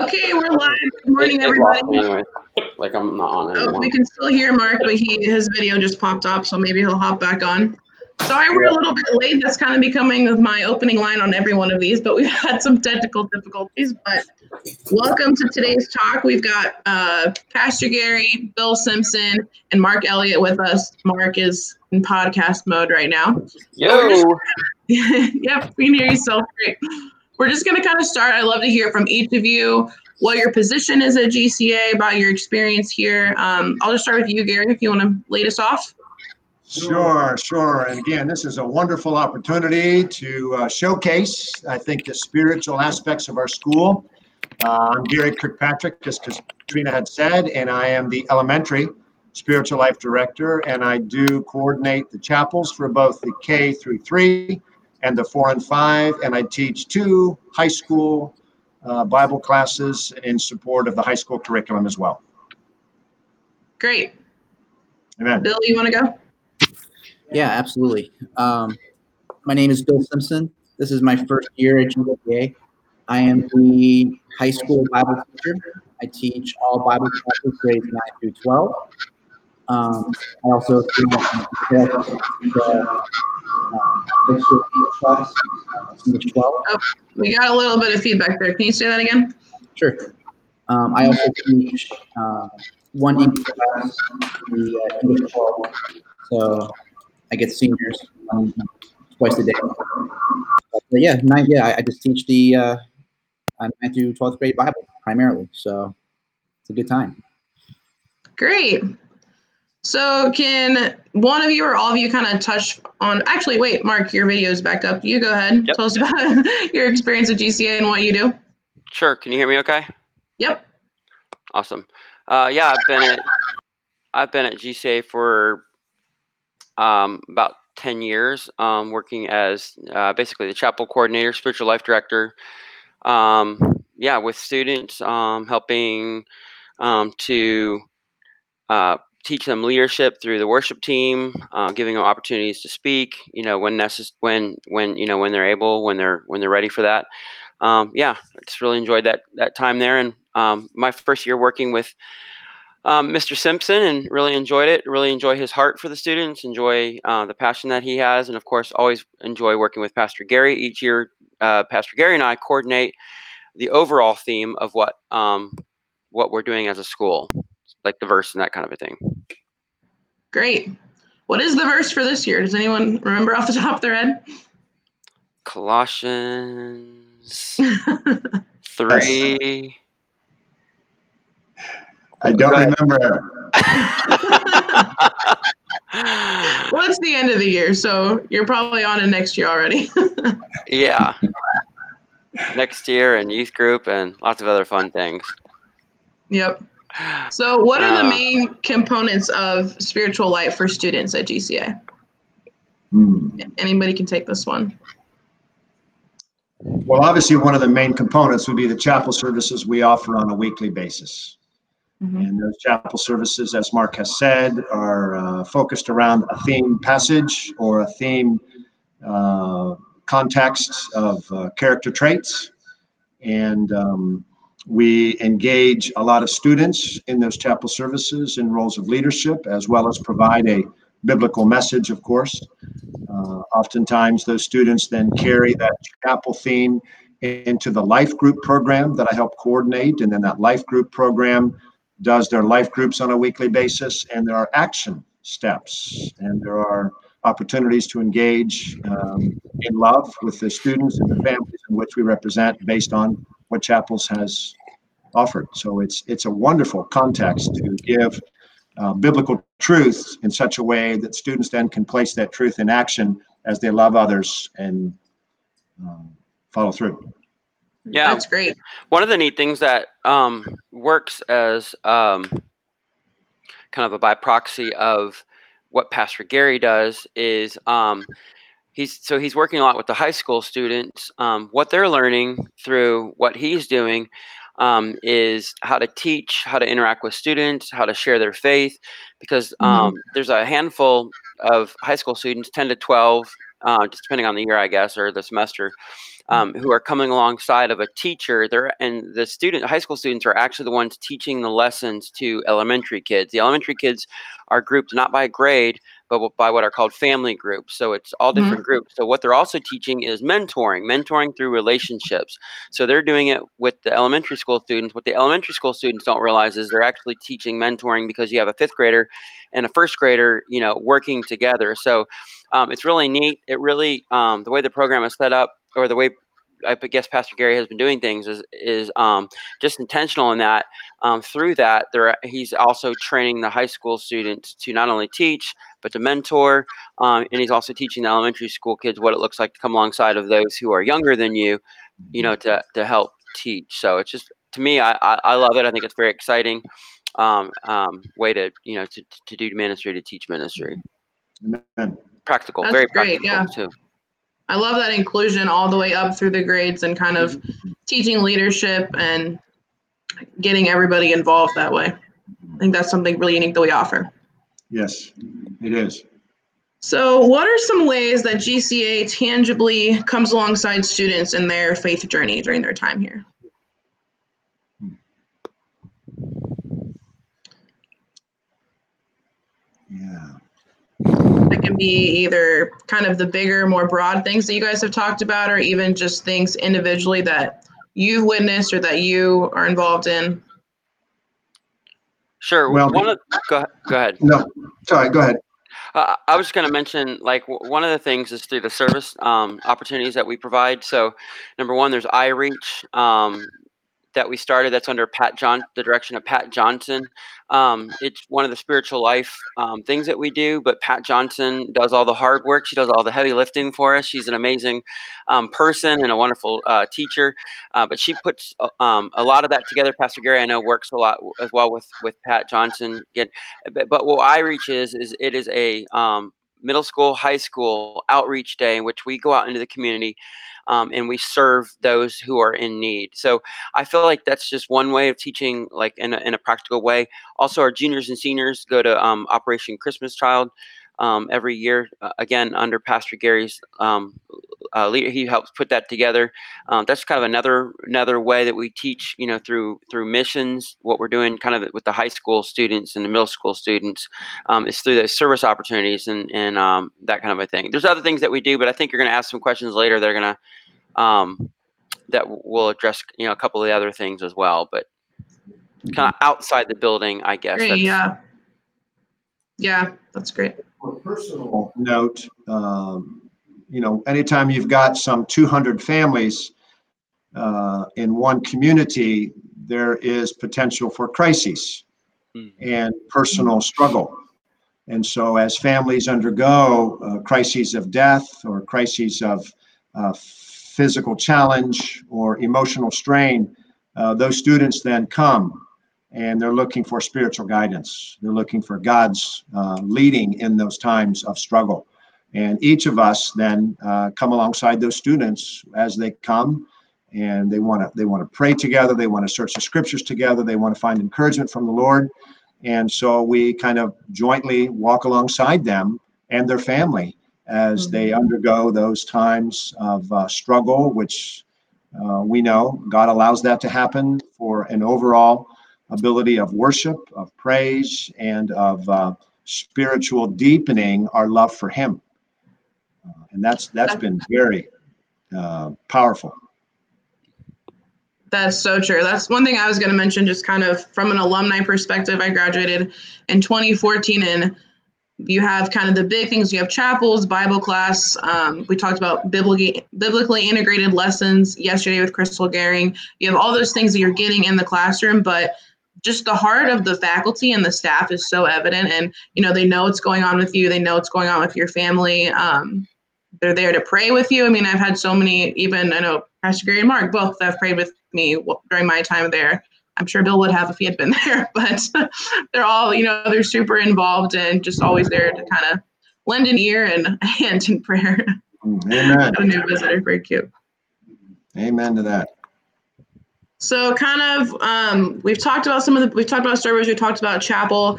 Okay, we're live. Good morning, It- it lost everybody. anyway. Like I'm not on it Oh, we can still hear Mark, but he his video just popped up, so maybe he'll hop back on. Sorry, we're a little bit late. That's kind of becoming my opening line on every one of these, but we've had some technical difficulties. But welcome to today's talk. We've got uh, Pastor Gary, Bill Simpson, and Mark Elliott with us. Mark is in podcast mode right now. Yo, yep, we can hear you so great. We're just going to kind of start. I'd love to hear from each of you what your position is at GCA, about your experience here. Um, I'll just start with you, Gary, if you want to lead us off. Sure, sure. And again, this is a wonderful opportunity to uh, showcase, I think, the spiritual aspects of our school. Uh, I'm Gary Kirkpatrick, just as Katrina had said, and I am the elementary spiritual life director, and I do coordinate the chapels for both the K through three and the four and five, and I teach two high school uh, Bible classes in support of the high school curriculum as well. Great. Amen. Bill, you want to go? Yeah, absolutely. Um, my name is Bill Simpson. This is my first year at GWA. I am the high school Bible teacher. I teach all Bible classes grades 9 through 12. Um, I also teach the uh, English 12. We got a little bit of feedback there. Can you say that again? Sure. Um, I also teach uh, one English class, the uh, English 12. So I get seniors um, twice a day. But, yeah, nine, yeah, I, I just teach the uh, uh, 9th through 12th grade Bible primarily. So it's a good time. Great. So, can one of you or all of you kind of touch on? Actually, wait, Mark, your video is back up. You go ahead. Yep. Tell us about your experience at GCA and what you do. sure. Can you hear me? Okay. Yep. Awesome. Uh, yeah, I've been at I've been at GCA for um, about ten years, um, working as uh, basically the chapel coordinator, spiritual life director. Um, yeah, with students, um, helping um, to uh, teach them leadership through the worship team, uh, giving them opportunities to speak. You know, when necess- when when you know when they're able, when they're when they're ready for that. Um, yeah, I just really enjoyed that that time there, and um, my first year working with um, Mr. Simpson and really enjoyed it. Really enjoy his heart for the students, enjoy uh, the passion that he has, and of course, always enjoy working with Pastor Gary. Each year, uh, Pastor Gary and I coordinate the overall theme of what um, what we're doing as a school, like the verse and that kind of a thing. Great. What is the verse for this year? Does anyone remember off the top of their head? Colossians three. I don't Go remember. well, it's the end of the year, so you're probably on to next year already. yeah. Next year and youth group and lots of other fun things. yep. So, what are the Uh, main components of spiritual life for students at GCA? Hmm. Anybody can take this one. Well, obviously, one of the main components would be the chapel services we offer on a weekly basis. Mhm. And those chapel services, as Mark has said, are uh, focused around a theme passage or a theme uh, context of uh, character traits. And um, we engage a lot of students in those chapel services in roles of leadership, as well as provide a biblical message, of course. Uh, oftentimes, those students then carry that chapel theme into the life group program that I help coordinate. And then that life group program does their life groups on a weekly basis. And there are action steps and there are opportunities to engage um, in love with the students and the families in which we represent based on what Chapels has offered. So it's it's a wonderful context to give uh, biblical truth in such a way that students then can place that truth in action as they love others and um, follow through. Yeah. That's great. One of the neat things that um, works as um, kind of a by proxy of what Pastor Gary does is um, he's so he's working a lot with the high school students. Um, what they're learning through what he's doing um, is how to teach, how to interact with students, how to share their faith, because Mhm. um, there's a handful of high school students, 10 to 12, uh, just depending on the year, I guess, or the semester, um, who are coming alongside of a teacher. They're and the student, high school students, are actually the ones teaching the lessons to elementary kids. The elementary kids are grouped not by grade, but by what are called family groups. So it's all Mhm. different groups. So what they're also teaching is mentoring, mentoring through relationships. So they're doing it with the elementary school students. What the elementary school students don't realize is they're actually teaching mentoring because you have a fifth grader and a first grader, you know, working together. So um, it's really neat. It really um, the way the program is set up, or the way I guess Pastor Gary has been doing things is is um, just intentional in that. Um, through that, there he's also training the high school students to not only teach but to mentor, um, and he's also teaching the elementary school kids what it looks like to come alongside of those who are younger than you, you know, to to help teach. So it's just to me, I I, I love it. I think it's very exciting um, um, way to you know to to do ministry to teach ministry. Amen. Practical, That's very great, practical yeah. too. I love that inclusion all the way up through the grades and kind of teaching leadership and getting everybody involved that way. I think that's something really unique that we offer. Yes, it is. So, what are some ways that GCA tangibly comes alongside students in their faith journey during their time here? That can be either kind of the bigger, more broad things that you guys have talked about, or even just things individually that you've witnessed or that you are involved in. Sure. Well- one of, go, go ahead. No, sorry, go ahead. Uh, I was going to mention, like, w- one of the things is through the service um, opportunities that we provide. So, number one, there's iReach um, that we started. That's under Pat John, the direction of Pat Johnson. Um, it's one of the spiritual life um, things that we do, but Pat Johnson does all the hard work. She does all the heavy lifting for us. She's an amazing um, person and a wonderful uh, teacher. Uh, but she puts uh, um, a lot of that together. Pastor Gary, I know, works a lot as well with with Pat Johnson. Get, but, but what reach is is it is a um, middle school, high school outreach day in which we go out into the community um, and we serve those who are in need. So I feel like that's just one way of teaching, like in a, in a practical way. Also, our juniors and seniors go to um, Operation Christmas Child um, every year. Uh, again, under Pastor Gary's um, uh, leader, he helps put that together. Um, that's kind of another another way that we teach, you know, through through missions. What we're doing, kind of with the high school students and the middle school students, um, is through those service opportunities and and um, that kind of a thing. There's other things that we do, but I think you're going to ask some questions later. They're going to um, that will address, you know, a couple of the other things as well. But kind of outside the building, I guess. Great, yeah. Yeah, that's great. For a personal note, um, you know, anytime you've got some 200 families uh, in one community, there is potential for crises Mhm. and personal struggle. And so, as families undergo uh, crises of death or crises of uh, physical challenge or emotional strain, uh, those students then come and they're looking for spiritual guidance. They're looking for God's uh, leading in those times of struggle. And each of us then uh, come alongside those students as they come. And they want to they want to pray together. They want to search the scriptures together. They want to find encouragement from the lord. And so we kind of jointly walk alongside them and their family as they undergo those times of uh, struggle which uh, we know god allows that to happen for an overall ability of worship of praise and of uh, spiritual deepening our love for him Uh, and that's that's been very uh, powerful That's so true. That's one thing I was going to mention, just kind of from an alumni perspective. I graduated in 2014, and you have kind of the big things. You have chapels, Bible class. Um, we talked about biblically biblically integrated lessons yesterday with Crystal Gehring. You have all those things that you're getting in the classroom, but just the heart of the faculty and the staff is so evident, and you know they know what's going on with you. They know what's going on with your family. Um, they're there to pray with you. I mean, I've had so many, even I know Pastor Gary and Mark both have prayed with me during my time there. I'm sure Bill would have if he had been there, but they're all, you know, they're super involved and just always there to kind of lend an ear and a hand in prayer. amen a new visitor, very cute. amen to that So kind of, um, we've talked about some of the, we've talked about service, we talked about chapel.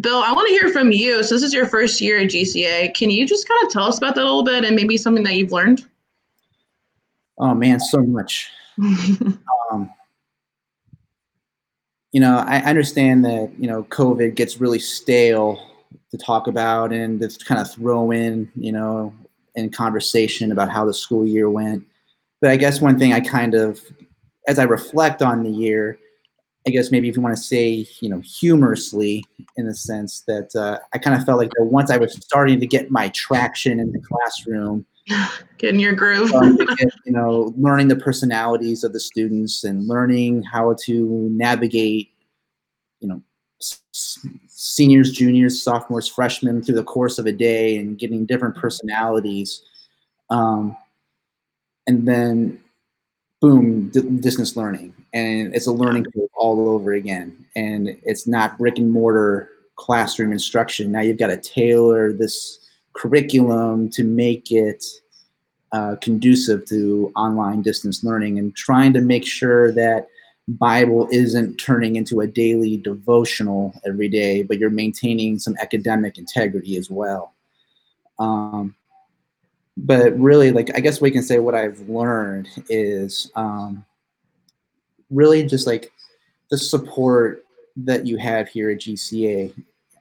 Bill, I want to hear from you. So this is your first year at GCA. Can you just kind of tell us about that a little bit and maybe something that you've learned? Oh man, so much. um, you know, I understand that you know COVID gets really stale to talk about and to kind of throw in, you know, in conversation about how the school year went. But I guess one thing I kind of, as I reflect on the year, I guess maybe if you want to say, you know, humorously, in the sense that uh, I kind of felt like that once I was starting to get my traction in the classroom, get in your groove, get, you know, learning the personalities of the students and learning how to navigate, you know, seniors, juniors, sophomores, freshmen through the course of a day and getting different personalities. Um, and then boom, distance learning. And it's a learning curve all over again. And it's not brick and mortar classroom instruction. Now you've got to tailor this curriculum to make it uh, conducive to online distance learning and trying to make sure that Bible isn't turning into a daily devotional every day, but you're maintaining some academic integrity as well. Um, but really, like I guess we can say what I've learned is um, really just like the support that you have here at GCA.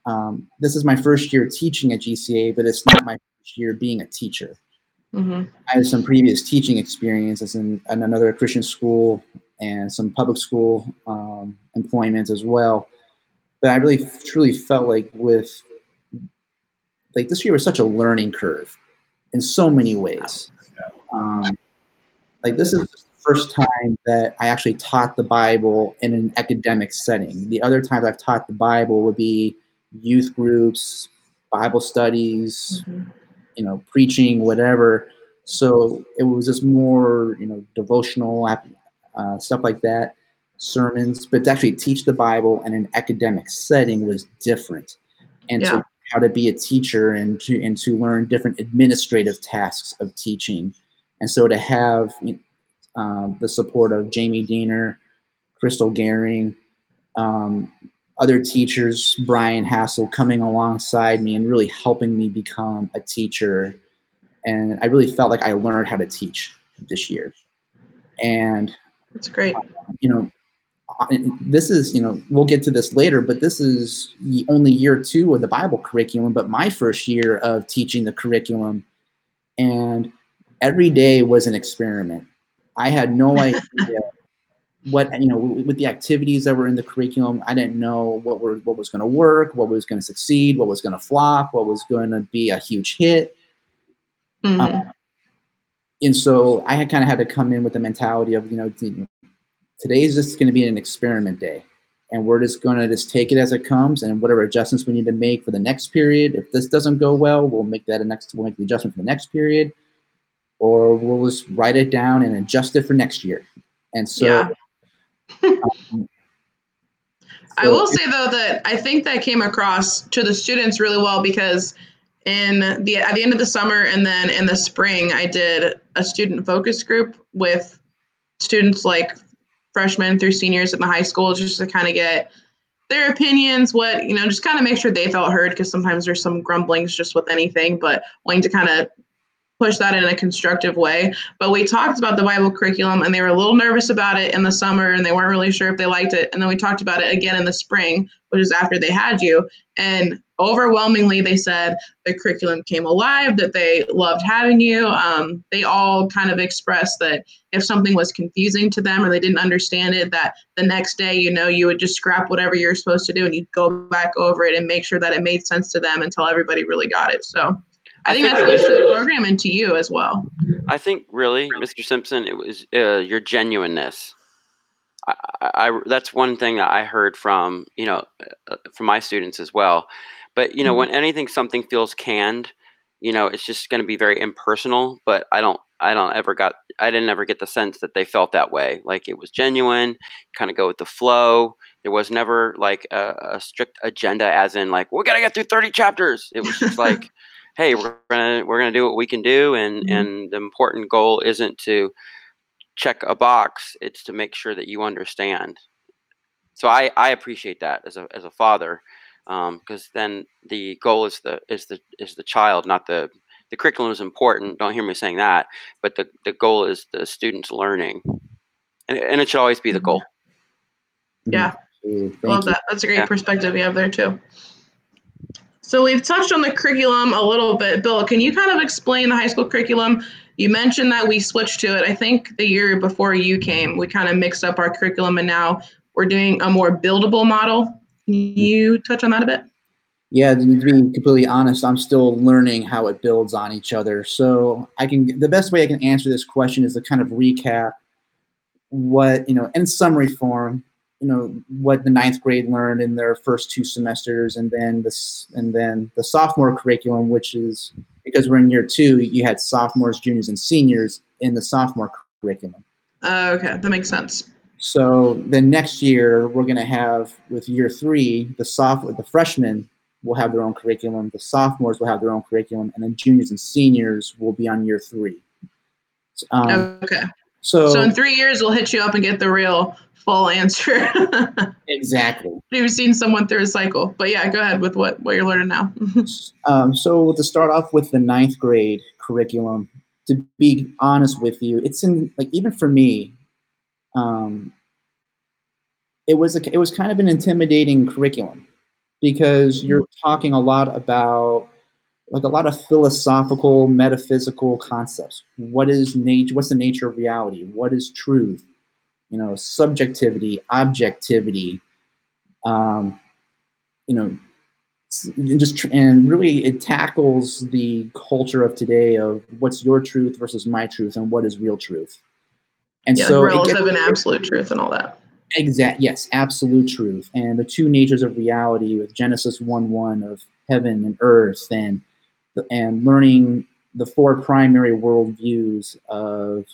Um, this is my first year teaching at GCA, but it's not my first year being a teacher. Mm-hmm. I had some previous teaching experiences in, in another Christian school and some public school um, employment as well. But I really truly felt like with like this year was such a learning curve in so many ways. Um, like this is the first time that I actually taught the Bible in an academic setting. The other times I've taught the Bible would be youth groups, Bible studies, mm-hmm. you know, preaching, whatever. So it was just more, you know, devotional uh, stuff like that, sermons, but to actually teach the Bible in an academic setting was different. And yeah. to how to be a teacher and to and to learn different administrative tasks of teaching. And so to have um, the support of Jamie Diener, Crystal Gehring, um, other teachers, Brian Hassel, coming alongside me and really helping me become a teacher. And I really felt like I learned how to teach this year. And that's great. You know, this is, you know, we'll get to this later, but this is the only year two of the Bible curriculum, but my first year of teaching the curriculum. And every day was an experiment. I had no idea what, you know, with the activities that were in the curriculum, I didn't know what were what was going to work, what was going to succeed, what was going to flop, what was going to be a huge hit. Mm-hmm. Um, and so I had kind of had to come in with the mentality of, you know, today is just going to be an experiment day. And we're just going to just take it as it comes and whatever adjustments we need to make for the next period. If this doesn't go well, we'll make that a next, we'll make the adjustment for the next period. Or we'll just write it down and adjust it for next year. And so, yeah. um, I will say though that I think that came across to the students really well because in the at the end of the summer and then in the spring I did a student focus group with students like freshmen through seniors in the high school just to kind of get their opinions, what, you know, just kind of make sure they felt heard because sometimes there's some grumblings just with anything, but wanting to kind of push that in a constructive way. But we talked about the Bible curriculum and they were a little nervous about it in the summer and they weren't really sure if they liked it. And then we talked about it again in the spring, which is after they had you. And overwhelmingly, they said the curriculum came alive, that they loved having you. Um, they all kind of expressed that if something was confusing to them or they didn't understand it, that the next day, you know, you would just scrap whatever you're supposed to do and you'd go back over it and make sure that it made sense to them until everybody really got it. So I think that's good for the program and to you as well. I think really, Mr. Simpson, it was uh, your genuineness. I, I, that's one thing that I heard from you know uh, from my students as well. But you know, mm-hmm. when anything something feels canned, you know, it's just going to be very impersonal. But I don't, I don't ever got, I didn't ever get the sense that they felt that way. Like it was genuine, kind of go with the flow. There was never like a, a strict agenda, as in like we're gonna get through thirty chapters. It was just like hey, we're gonna we're gonna do what we can do, and mm-hmm. and the important goal isn't to check a box; it's to make sure that you understand. So I I appreciate that as a as a father. because then the goal is the is the is the child, not the the curriculum is important. Don't hear me saying that, but the the goal is the students learning, and and it should always be the goal. Yeah. Absolutely. Thank Love you. that. That's a great Yeah. perspective you have there too. So we've touched on the curriculum a little bit. Bill, can you kind of explain the high school curriculum? You mentioned that we switched to it. I think the year before you came, we kind of mixed up our curriculum and now we're doing a more buildable model. Can you touch on that a bit? Yeah, to be completely honest, I'm still learning how it builds on each other. So I can the best way I can answer this question is to kind of recap what you know in summary form. You know what the ninth grade learned in their first two semesters, and then this and then the sophomore curriculum, which is because we're in year two, you had sophomores, juniors, and seniors in the sophomore curriculum. Uh, okay, that makes sense. So then next year we're going to have with year three the soft the freshmen will have their own curriculum, the sophomores will have their own curriculum, and then juniors and seniors will be on year three. Um, Okay. So, So in three years, we'll hit you up and get the real full answer. exactly. We've seen someone through a cycle, but yeah, go ahead with what what you're learning now. Um, so to start off with the ninth grade curriculum, to be honest with you, it's in like even for me, um, it was a, it was kind of an intimidating curriculum because you're talking a lot about like a lot of philosophical, metaphysical concepts. What is nature? What's the nature of reality? What is truth? You know, subjectivity, objectivity. Um, you know, and just tr- and really it tackles the culture of today of what's your truth versus my truth and what is real truth. And yeah, so relative gets- and absolute truth and all that. Exact. Yes, absolute truth, and the two natures of reality with Genesis one one of heaven and earth, and and learning the four primary worldviews of.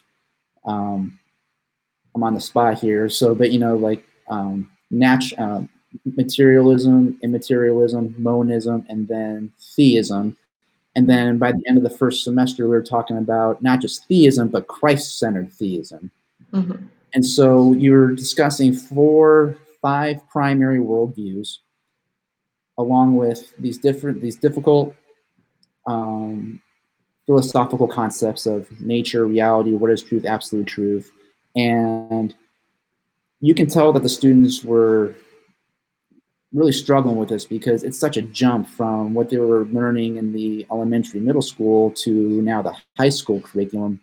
Um, I'm on the spot here, so but you know like um, nat- uh, materialism, immaterialism, monism, and then theism. And then by the end of the first semester, we were talking about not just theism, but Christ-centered theism. Mhm. And so you're discussing four, five primary worldviews, along with these different, these difficult um, philosophical concepts of nature, reality, what is truth, absolute truth, and you can tell that the students were really struggling with this because it's such a jump from what they were learning in the elementary, middle school to now the high school curriculum.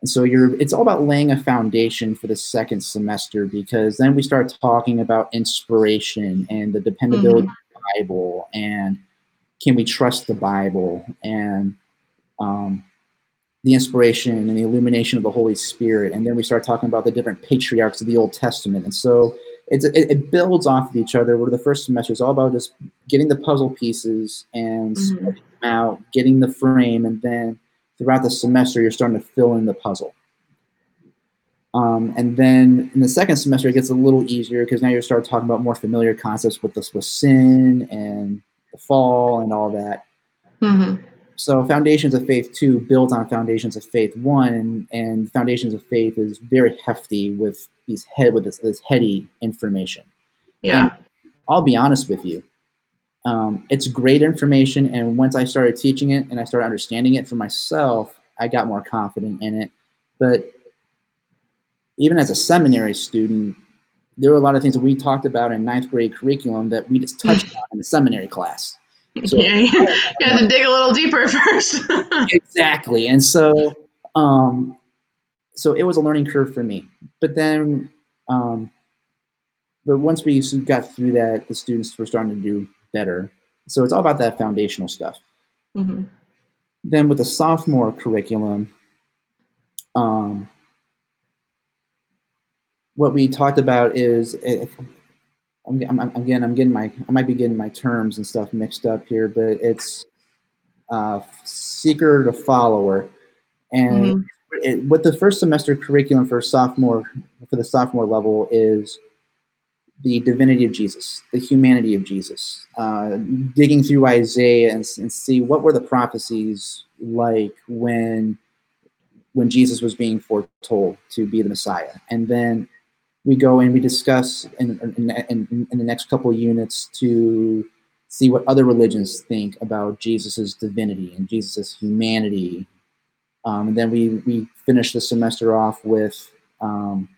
And so you're it's all about laying a foundation for the second semester because then we start talking about inspiration and the dependability of the Bible and can we trust the Bible and um, the inspiration and the illumination of the Holy Spirit. And then we start talking about the different patriarchs of the Old Testament. And so it's, it, it builds off of each other. Where the first semester is all about just getting the puzzle pieces and Mhm. them out, getting the frame, and then throughout the semester you're starting to fill in the puzzle. Um, and then in the second semester it gets a little easier because now you start talking about more familiar concepts with this with sin and the fall and all that. Mhm. So Foundations of Faith 2 builds on Foundations of Faith 1 and, and Foundations of Faith is very hefty with these head with this, this heady information. Yeah. I'll be honest with you. Um, it's great information and once I started teaching it and I started understanding it for myself, I got more confident in it. But even as a seminary student, there were a lot of things that we talked about in ninth grade curriculum that we just touched on in the seminary class. So- yeah, you had to dig a little deeper first. exactly and so um so it was a learning curve for me but then um but once we got through that the students were starting to do better so it's all about that foundational stuff Mhm. then with the sophomore curriculum um what we talked about is eh, I'm, I'm, I'm- again i'm getting my i might be getting my terms and stuff mixed up here but it's uh, seeker to follower. And Mhm. it, what the first semester curriculum for sophomore for the sophomore level is the divinity of Jesus, the humanity of Jesus, uh, digging through Isaiah and, and see what were the prophecies like when when Jesus was being foretold to be the Messiah, and then we go and we discuss in, in, in, in the next couple units to see what other religions think about Jesus's divinity and Jesus's humanity. Um, and then we we finish the semester off with um,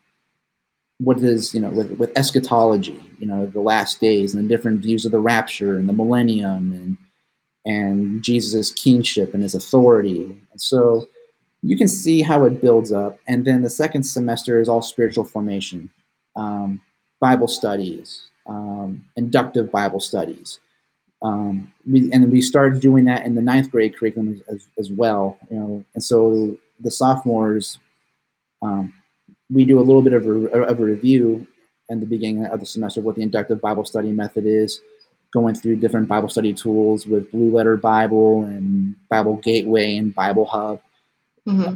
what is you know with, with eschatology, you know, the last days and the different views of the rapture and the millennium and and Jesus's kingship and his authority. And so you can see how it builds up. And then the second semester is all spiritual formation, um, Bible studies, um, inductive Bible studies. Um, we, and we started doing that in the ninth grade curriculum as, as well. You know, and so the sophomores, um, we do a little bit of a, of a review in the beginning of the semester of what the inductive Bible study method is going through different Bible study tools with Blue Letter Bible and Bible Gateway and Bible Hub, Mm-hmm.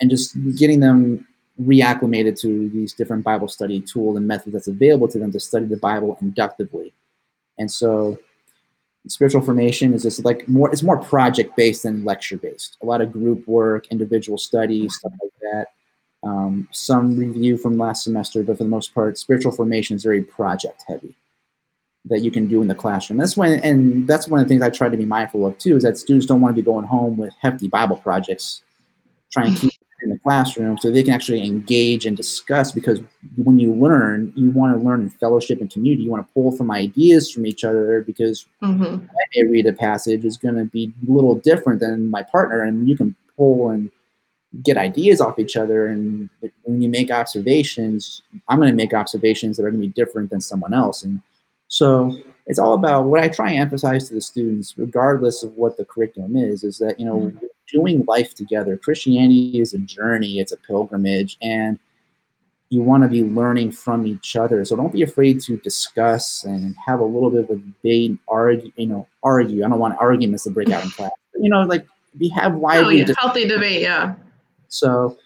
and just getting them reacclimated to these different Bible study tools and methods that's available to them to study the Bible inductively. And so, spiritual formation is just like more it's more project based than lecture based. A lot of group work, individual studies, stuff like that. Um, some review from last semester, but for the most part, spiritual formation is very project heavy that you can do in the classroom. That's when, and that's one of the things I try to be mindful of too, is that students don't want to be going home with hefty Bible projects, trying to keep in the classroom so they can actually engage and discuss. Because when you learn, you want to learn in fellowship and community. You want to pull from ideas from each other because Mm-hmm. I may read a passage is going to be a little different than my partner, and you can pull and get ideas off each other. And when you make observations, I'm going to make observations that are going to be different than someone else. And so it's all about what I try and emphasize to the students, regardless of what the curriculum is, is that, you know, mm-hmm. doing life together. Christianity is a journey, it's a pilgrimage, and you want to be learning from each other. So don't be afraid to discuss and have a little bit of a debate, argue, you know, argue. I don't want arguments to break out in class. But, you know, like we have Oh, widely yeah. Healthy debate. Yeah. so,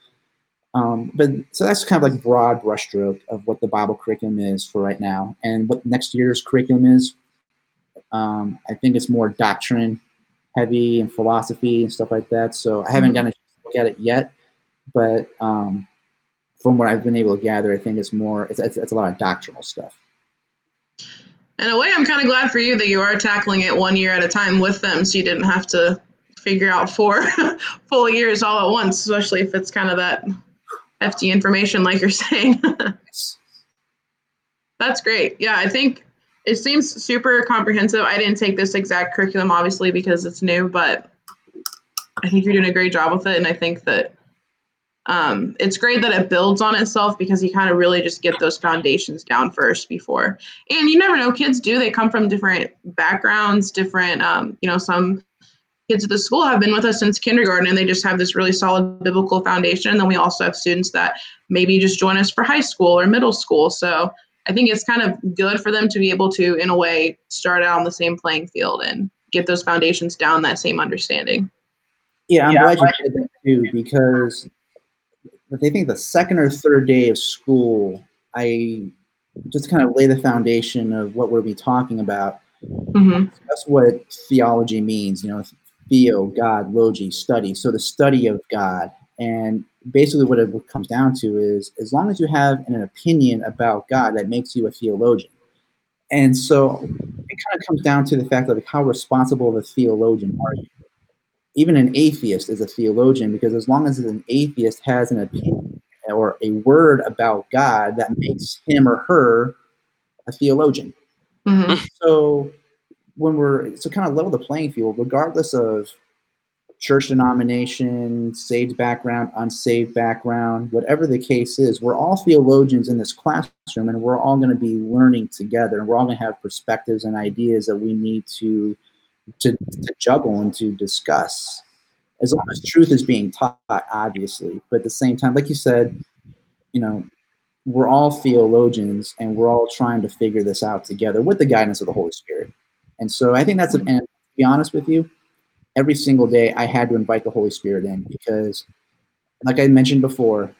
um, but so that's kind of like broad brushstroke of what the Bible curriculum is for right now, and what next year's curriculum is. Um, I think it's more doctrine heavy and philosophy and stuff like that. So I haven't gotten a chance to look at it yet, but um, from what I've been able to gather, I think it's more it's, it's, it's a lot of doctrinal stuff. In a way, I'm kind of glad for you that you are tackling it one year at a time with them, so you didn't have to figure out four full years all at once, especially if it's kind of that hefty information, like you're saying. That's great. Yeah, I think it seems super comprehensive. I didn't take this exact curriculum, obviously, because it's new, but I think you're doing a great job with it. And I think that um, it's great that it builds on itself because you kind of really just get those foundations down first before. And you never know, kids do. They come from different backgrounds, different, um, you know, some kids at the school have been with us since kindergarten and they just have this really solid biblical foundation. And then we also have students that maybe just join us for high school or middle school. So I think it's kind of good for them to be able to, in a way, start out on the same playing field and get those foundations down, that same understanding. Yeah, I'm glad you said that too because I think the second or third day of school, I just kind of lay the foundation of what we'll be talking about. Mm-hmm. That's what theology means, you know, theo, God, logi, study. So the study of God. And basically what it comes down to is as long as you have an opinion about God, that makes you a theologian. And so it kind of comes down to the fact of like how responsible of a theologian are you? Even an atheist is a theologian because as long as an atheist has an opinion or a word about God, that makes him or her a theologian. Mm-hmm. So when we're so kind of level the playing field, regardless of church denomination, saved background, unsaved background, whatever the case is, we're all theologians in this classroom and we're all going to be learning together and we're all going to have perspectives and ideas that we need to, to, to juggle and to discuss. As long as truth is being taught, obviously, but at the same time, like you said, you know, we're all theologians and we're all trying to figure this out together with the guidance of the Holy Spirit. And so I think that's, an, and to be honest with you, every single day I had to invite the Holy Spirit in because, like I mentioned before,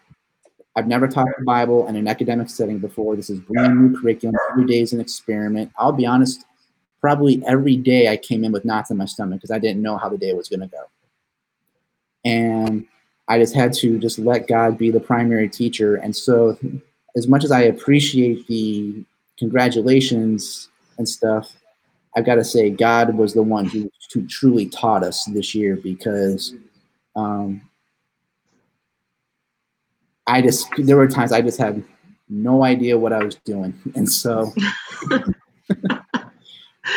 I've never taught the Bible in an academic setting before. This is brand new curriculum. Every day is an experiment. I'll be honest, probably every day I came in with knots in my stomach because I didn't know how the day was going to go. And I just had to just let God be the primary teacher. And so, as much as I appreciate the congratulations and stuff, I've got to say, God was the one who, who truly taught us this year because um, I just there were times I just had no idea what I was doing, and so. but,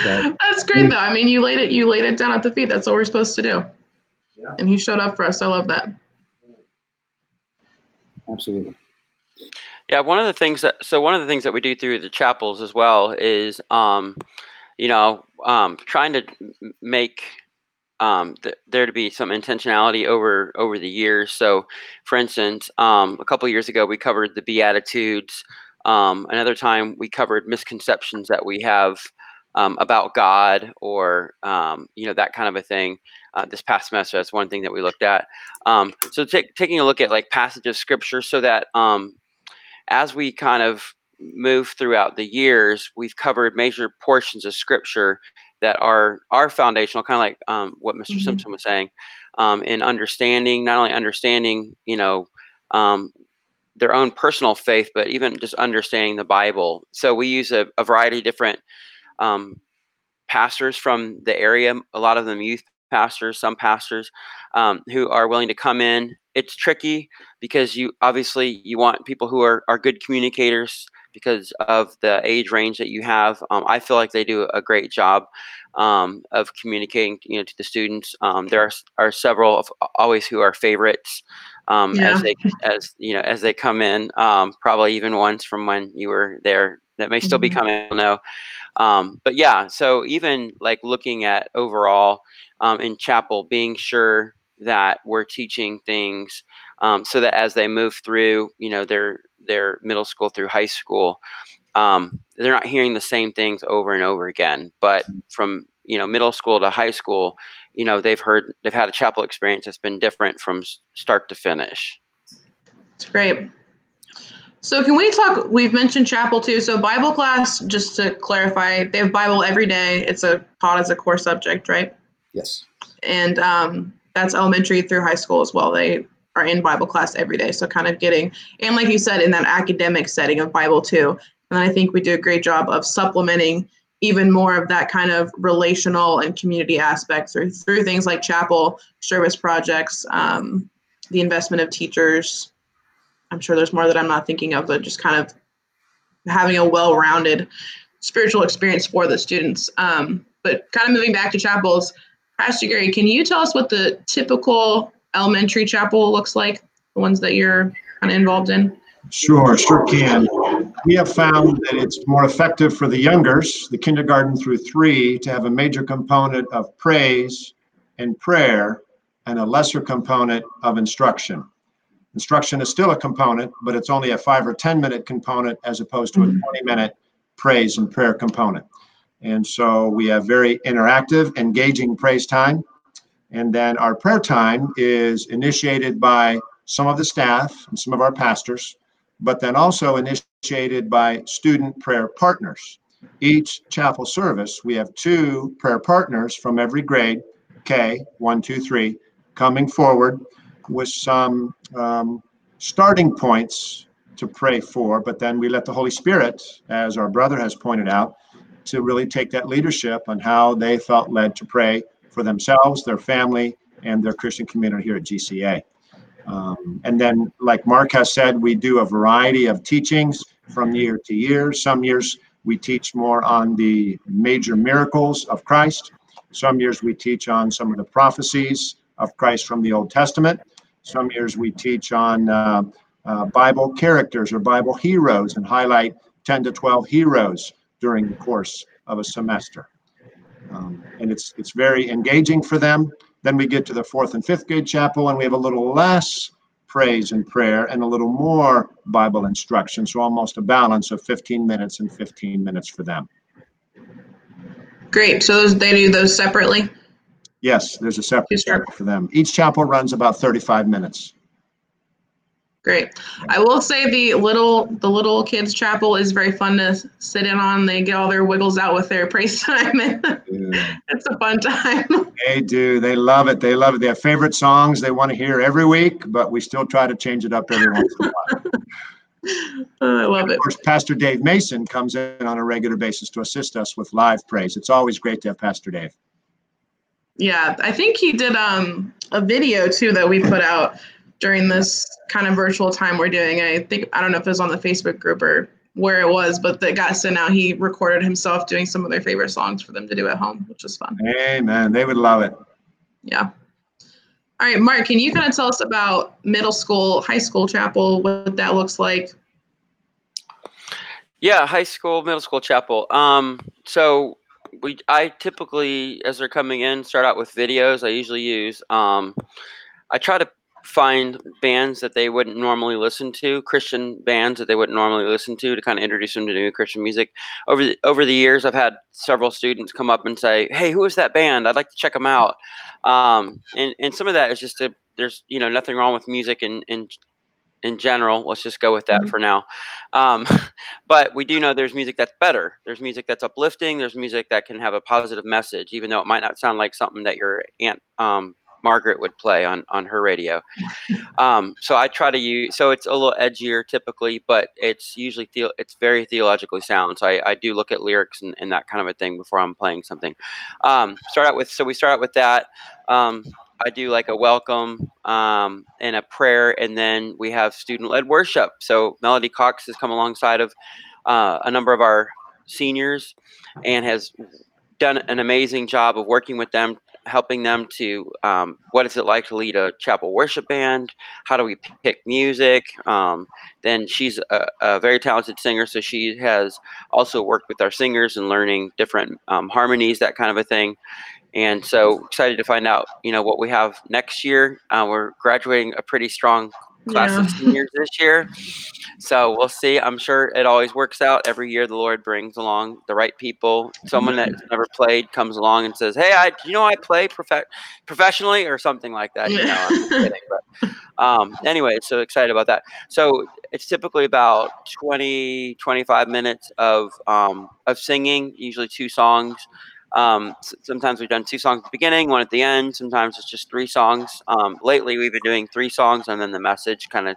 That's great though. I mean, you laid it you laid it down at the feet. That's what we're supposed to do. Yeah. And he showed up for us. I love that. absolutely. Yeah, one of the things that so one of the things that we do through the chapels as well is um, you know, um, trying to make um, th- there to be some intentionality over over the years. So, for instance, um, a couple years ago we covered the Beatitudes. Um, another time we covered misconceptions that we have um, about God, or um, you know that kind of a thing. Uh, this past semester, that's one thing that we looked at. Um, so, take taking a look at like passages of scripture, so that as we kind of move throughout the years, we've covered major portions of scripture that are are foundational, kind of like um, what mister Mhm. Simpson was saying, um, in understanding not only understanding, you know, um, their own personal faith, but even just understanding the Bible. So we use a, a variety of different um, pastors from the area. A lot of them youth pastors, some pastors um, who are willing to come in. It's tricky because you obviously you want people who are, are good communicators because of the age range that you have. Um, I feel like they do a great job um, of communicating, you know, to the students. Um, there are, are several of always who are favorites um, Yeah. as they as you know as they come in. Um, probably even ones from when you were there that may still be Mhm. coming. I don't know. Um, but yeah, so even like looking at overall um, in chapel, being sure that we're teaching things um, so that as they move through, you know, their their middle school through high school, um, they're not hearing the same things over and over again. But from you know middle school to high school, you know, they've heard they've had a chapel experience that's been different from start to finish. It's great. So can we talk? We've mentioned chapel too. So Bible class, just to clarify, they have Bible every day. It's a taught as a core subject, right? Yes. And um, that's elementary through high school as well. They are in Bible class every day. So kind of getting, and like you said, in that academic setting of Bible too. And I think we do a great job of supplementing even more of that kind of relational and community aspect through through things like chapel service projects, um, the investment of teachers. I'm sure there's more that I'm not thinking of, but just kind of having a well-rounded spiritual experience for the students. Um, but kind of moving back to chapels, Pastor Gary, can you tell us what the typical elementary chapel looks like? The ones that you're kind of involved in? Sure, sure can. We have found that it's more effective for the youngers, the kindergarten through three, to have a major component of praise and prayer and a lesser component of instruction. Instruction is still a component, but it's only a five or 10 minute component as opposed to a Mhm. 20 minute praise and prayer component. And so we have very interactive, engaging praise time. And then our prayer time is initiated by some of the staff and some of our pastors but then also initiated by student prayer partners. Each chapel service, we have two prayer partners from every grade, K, one, two, three, coming forward with some um, starting points to pray for, but then we let the Holy Spirit, as our brother has pointed out, to really take that leadership on how they felt led to pray for themselves, their family, and their Christian community here at GCA. Um, and then, like Mark has said, we do a variety of teachings from year to year. Some years we teach more on the major miracles of Christ. Some years we teach on some of the prophecies of Christ from the Old Testament. Some years we teach on uh, uh, Bible characters or Bible heroes and highlight 10 to 12 heroes during the course of a semester. Um, and it's it's very engaging for them. Then we get to the fourth and fifth grade chapel, and we have a little less praise and prayer and a little more Bible instruction. So almost a balance of 15 minutes and 15 minutes for them. Great. So they do those separately? Yes, there's a separate chapel for them. Each chapel runs about 35 minutes. Great. I will say the little the little kids chapel is very fun to sit in on. They get all their wiggles out with their praise time, and it's a fun time. They do. They love it. They love it. They have favorite songs they want to hear every week, but we still try to change it up every once in a while. I love it. Of course, Pastor Dave Mason comes in on a regular basis to assist us with live praise. It's always great to have Pastor Dave. Yeah, I think he did um a video too that we put out during this kind of virtual time we're doing. I think I don't know if it was on the Facebook group or where it was, but that got sent out. He recorded himself doing some of their favorite songs for them to do at home, which was fun. Amen. They would love it. Yeah. All right, Mark, can you kind of tell us about middle school, high school chapel, what that looks like? Yeah, high school, middle school chapel. Um, so we, I typically, as they're coming in, start out with videos. I usually use. Um, I try to find bands that they wouldn't normally listen to, Christian bands that they wouldn't normally listen to, to kind of introduce them to new Christian music. Over the over the years, I've had several students come up and say, "Hey, who is that band? I'd like to check them out." Um, and and some of that is just a there's you know nothing wrong with music and in, in general. Let's just go with that Mhm. for now. Um, but we do know there's music that's better. There's music that's uplifting. There's music that can have a positive message, even though it might not sound like something that your aunt um, Margaret would play on on her radio. Um, so I try to use. So it's a little edgier typically, but it's usually theo- it's very theologically sound. So I, I do look at lyrics and, and that kind of a thing before I'm playing something. Um, start out with. So we start out with that. Um, I do like a welcome um, and a prayer, and then we have student led worship. So Melody Cox has come alongside of uh, a number of our seniors and has done an amazing job of working with them, helping them to um, what is it like to lead a chapel worship band? How do we pick music? Um, then she's a, a very talented singer, so she has also worked with our singers and learning different um, harmonies, that kind of a thing and so excited to find out you know what we have next year uh, we're graduating a pretty strong class of seniors this year. So we'll see. I'm sure it always works out. Every year the lord brings along the right people. Someone that's never played comes along and says hey i do you know i play prof- professionally or something like that you know i'm kidding but um, anyway so excited about that. So it's typically about 20 25 minutes of um, of singing usually two songs um, sometimes we've done two songs at the beginning, one at the end. Sometimes it's just three songs. Um, lately, we've been doing three songs and then the message, kind of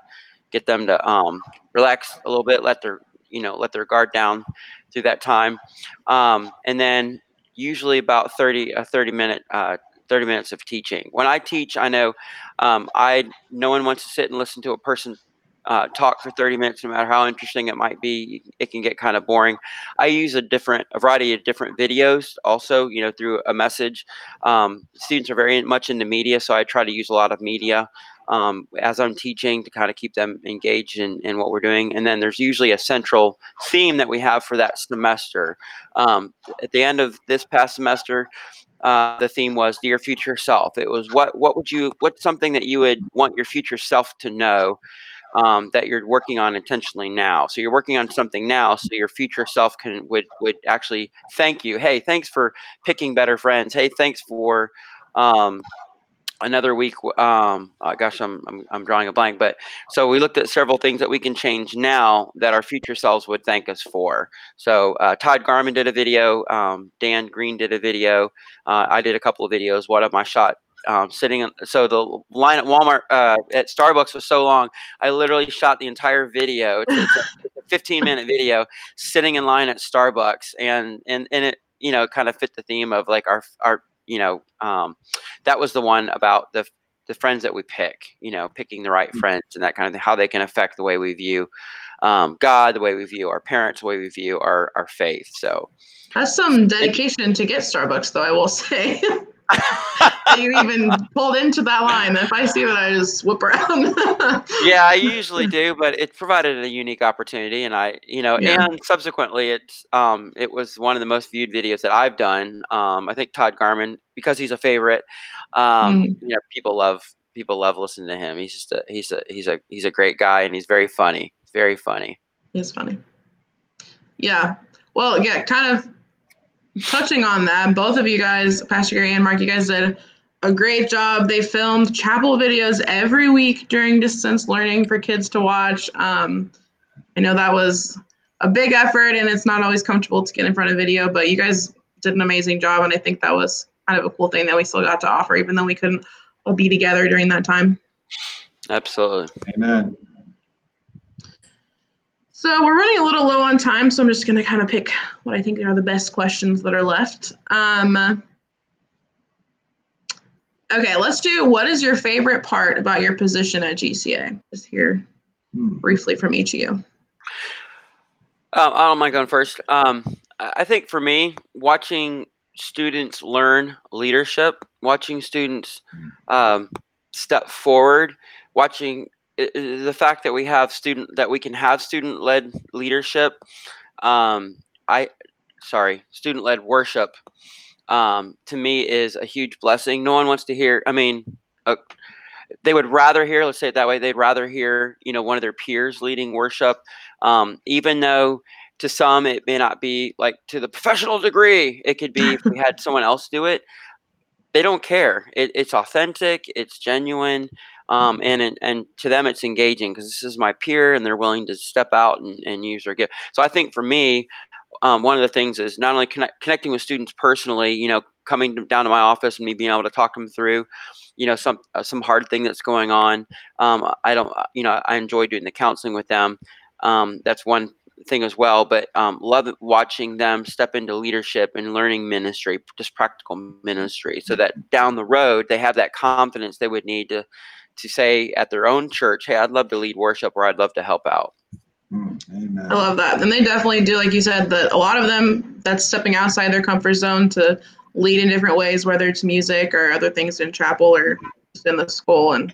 get them to um, relax a little bit, let their you know let their guard down through that time, um, and then usually about thirty a thirty minute. Uh, 30 minutes of teaching. When I teach, I know um, I no one wants to sit and listen to a person uh, talk for 30 minutes, no matter how interesting it might be. It can get kind of boring. I use a different, a variety of different videos also, you know, through a message. Um, students are very much into media, so I try to use a lot of media um, as I'm teaching to kind of keep them engaged in, in what we're doing. And then there's usually a central theme that we have for that semester. Um, at the end of this past semester, uh, the theme was dear future self. It was what what would you what's something that you would want your future self to know um, that you're working on intentionally now. So you're working on something now, so your future self can would would actually thank you. Hey, thanks for picking better friends. Hey, thanks for um, another week. Um, uh, gosh, I'm, I'm I'm drawing a blank. But so we looked at several things that we can change now that our future selves would thank us for. So uh, Todd Garman did a video. Um, Dan Green did a video. Uh, I did a couple of videos. One of my shot um, sitting. on- So the line at Walmart uh, at Starbucks was so long. I literally shot the entire video. It's, it's, a, 15 minute video sitting in line at Starbucks, and and and it you know kind of fit the theme of like our our you know um, that was the one about the the friends that we pick. You know, picking the right friends and that kind of thing. How they can affect the way we view um, God, the way we view our parents, the way we view our our faith. So. That's some dedication to get Starbucks, though, I will say. You even pulled into that line. If I see that, I just whip around. yeah, I usually do, but it provided a unique opportunity, and I, you know, Yeah. and subsequently, it's um, it was one of the most viewed videos that I've done. Um, I think Todd Garman, because he's a favorite, um, Mm. you know, people love people love listening to him. He's just a he's a he's a he's a great guy, and he's very funny, very funny. He's funny. Yeah. Well, yeah, kind of touching on that, both of you guys, Pastor Gary and Mark, you guys did a great job. They filmed chapel videos every week during distance learning for kids to watch. Um, I know that was a big effort and it's not always comfortable to get in front of video, but you guys did an amazing job. And I think that was kind of a cool thing that we still got to offer, even though we couldn't all be together during that time. Absolutely. Amen. So we're running a little low on time, so I'm just going to kind of pick what I think are the best questions that are left. Um, okay, let's do what is your favorite part about your position at GCA? Just hear Hmm. briefly from each of you. Um, I don't mind going first. Um, I I think for me, watching students learn leadership, watching students um, step forward, watching i- i- the fact that we have student that we can have student led leadership. Um, I sorry, student led worship. Um, to me is a huge blessing. No one wants to hear. I mean, uh, they would rather hear. Let's say it that way. They'd rather hear you know one of their peers leading worship, um, even though to some it may not be like to the professional degree. It could be if we had someone else do it. They don't care. It, it's authentic. It's genuine. Um, and, and to them it's engaging because this is my peer and they're willing to step out and, and use their gift. So I think for me, um, one of the things is not only connect, connecting with students personally, you know, coming to- down to my office and me being able to talk them through, you know, some uh, some hard thing that's going on. Um, I don't, uh, you know, I enjoy doing the counseling with them. Um, that's one thing as well. But um, love watching them step into leadership and learning ministry, just practical ministry, so that down the road they have that confidence they would need to to say at their own church, "Hey, I'd love to lead worship, or I'd love to help out." Hmm. I love that. And they definitely do, like you said, that a lot of them that's stepping outside their comfort zone to lead in different ways, whether it's music or other things in chapel or just in the school. And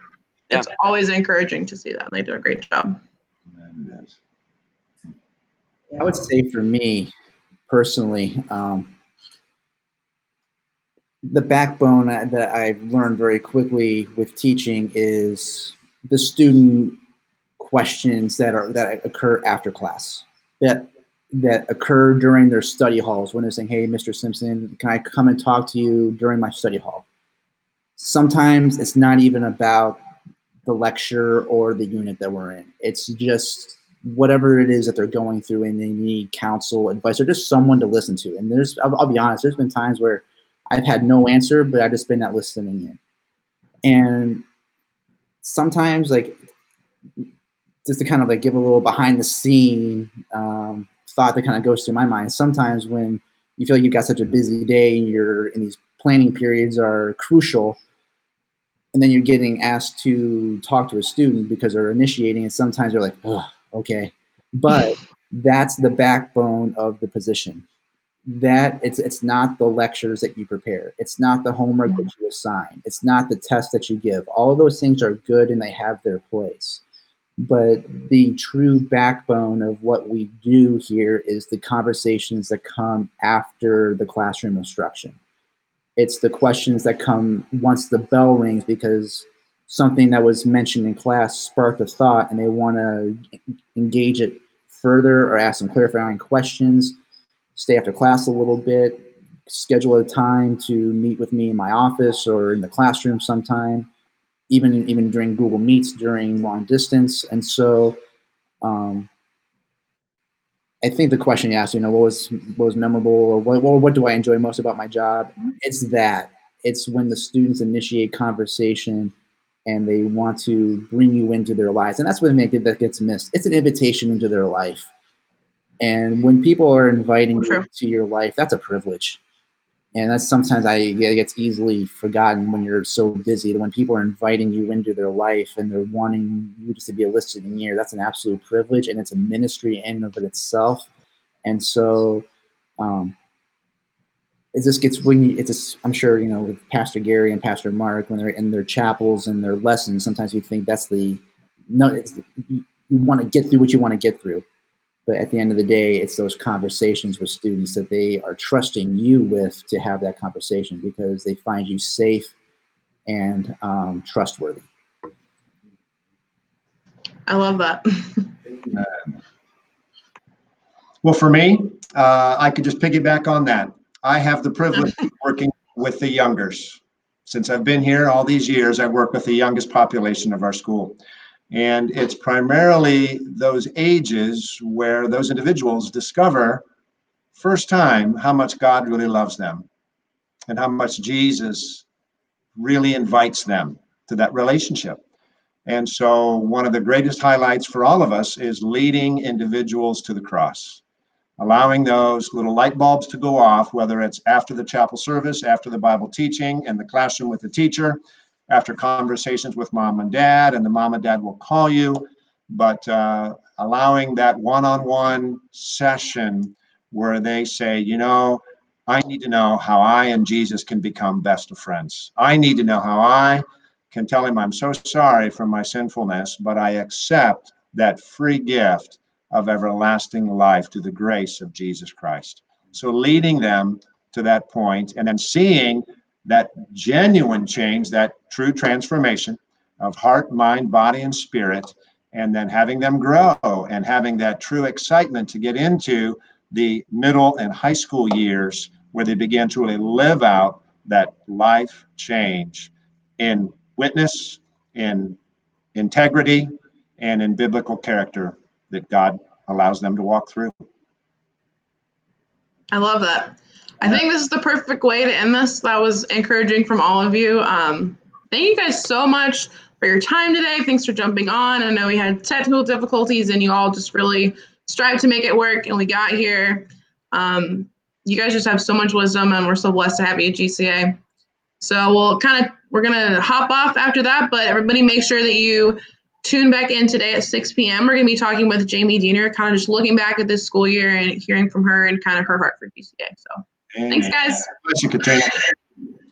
Yeah. it's always encouraging to see that. And they do a great job. Amen. I would say for me personally, um, the backbone that I've learned very quickly with teaching is the student questions that are that occur after class that that occur during their study halls when they're saying, "Hey, Mr. Simpson, can I come and talk to you during my study hall?" Sometimes it's not even about the lecture or the unit that we're in. It's just whatever it is that they're going through and they need counsel, advice, or just someone to listen to. And there's, I'll, I'll be honest, there's been times where I've had no answer, but I've just been not listening in. And sometimes, like, just to kind of like give a little behind the scene um, thought that kind of goes through my mind. Sometimes when you feel like you've got such a busy day and you're in these planning periods are crucial, and then you're getting asked to talk to a student because they're initiating, and sometimes you're like, oh, okay. But that's the backbone of the position. That it's it's not the lectures that you prepare. It's not the homework that you assign. It's not the test that you give. All of those things are good and they have their place. But the true backbone of what we do here is the conversations that come after the classroom instruction. It's the questions that come once the bell rings because something that was mentioned in class sparked a thought and they want to engage it further or ask some clarifying questions, stay after class a little bit, schedule a time to meet with me in my office or in the classroom sometime, even even during Google Meets during long distance. And so um, I think the question you asked, you know, what was what was memorable or what, what what do I enjoy most about my job? It's that. It's when the students initiate conversation and they want to bring you into their lives. And that's what make it that gets missed. It's an invitation into their life. And when people are inviting you to your life, that's a privilege. And that's sometimes I it gets easily forgotten when you're so busy. That when people are inviting you into their life and they're wanting you just to be a listening ear, that's an absolute privilege, and it's a ministry in and of itself. And so, um, it just gets when you, it's just, I'm sure you know with Pastor Gary and Pastor Mark when they're in their chapels and their lessons. Sometimes you think that's the no, you want to get through what you want to get through, but at the end of the day, it's those conversations with students that they are trusting you with to have that conversation because they find you safe and um, trustworthy. I love that. Well, for me, uh, I could just piggyback on that. I have the privilege of working with the youngers. Since I've been here all these years, I work with the youngest population of our school. And it's primarily those ages where those individuals discover first time how much God really loves them and how much Jesus really invites them to that relationship. And so one of the greatest highlights for all of us is leading individuals to the cross, allowing those little light bulbs to go off, whether it's after the chapel service, after the Bible teaching, in the classroom with the teacher, after conversations with mom and dad, and the mom and dad will call you. But uh, allowing that one on one session where they say, you know, I need to know how I and Jesus can become best of friends. I need to know how I can tell him I'm so sorry for my sinfulness, but I accept that free gift of everlasting life through the grace of Jesus Christ. So leading them to that point and then seeing that genuine change, that true transformation of heart, mind, body, and spirit, and then having them grow and having that true excitement to get into the middle and high school years where they begin to really live out that life change in witness, in integrity, and in biblical character that God allows them to walk through. I love that. I think this is the perfect way to end this. That was encouraging from all of you. Um, thank you guys so much for your time today. Thanks for jumping on. I know we had technical difficulties and you all just really strived to make it work and we got here. Um, you guys just have so much wisdom and we're so blessed to have you at GCA. So we'll kind of we're gonna hop off after that, but everybody make sure that you tune back in today at 6 p.m. We're gonna be talking with Jamie Diener, kind of just looking back at this school year and hearing from her and kind of her heart for GCA. So thanks, guys. Bless you, Katrina.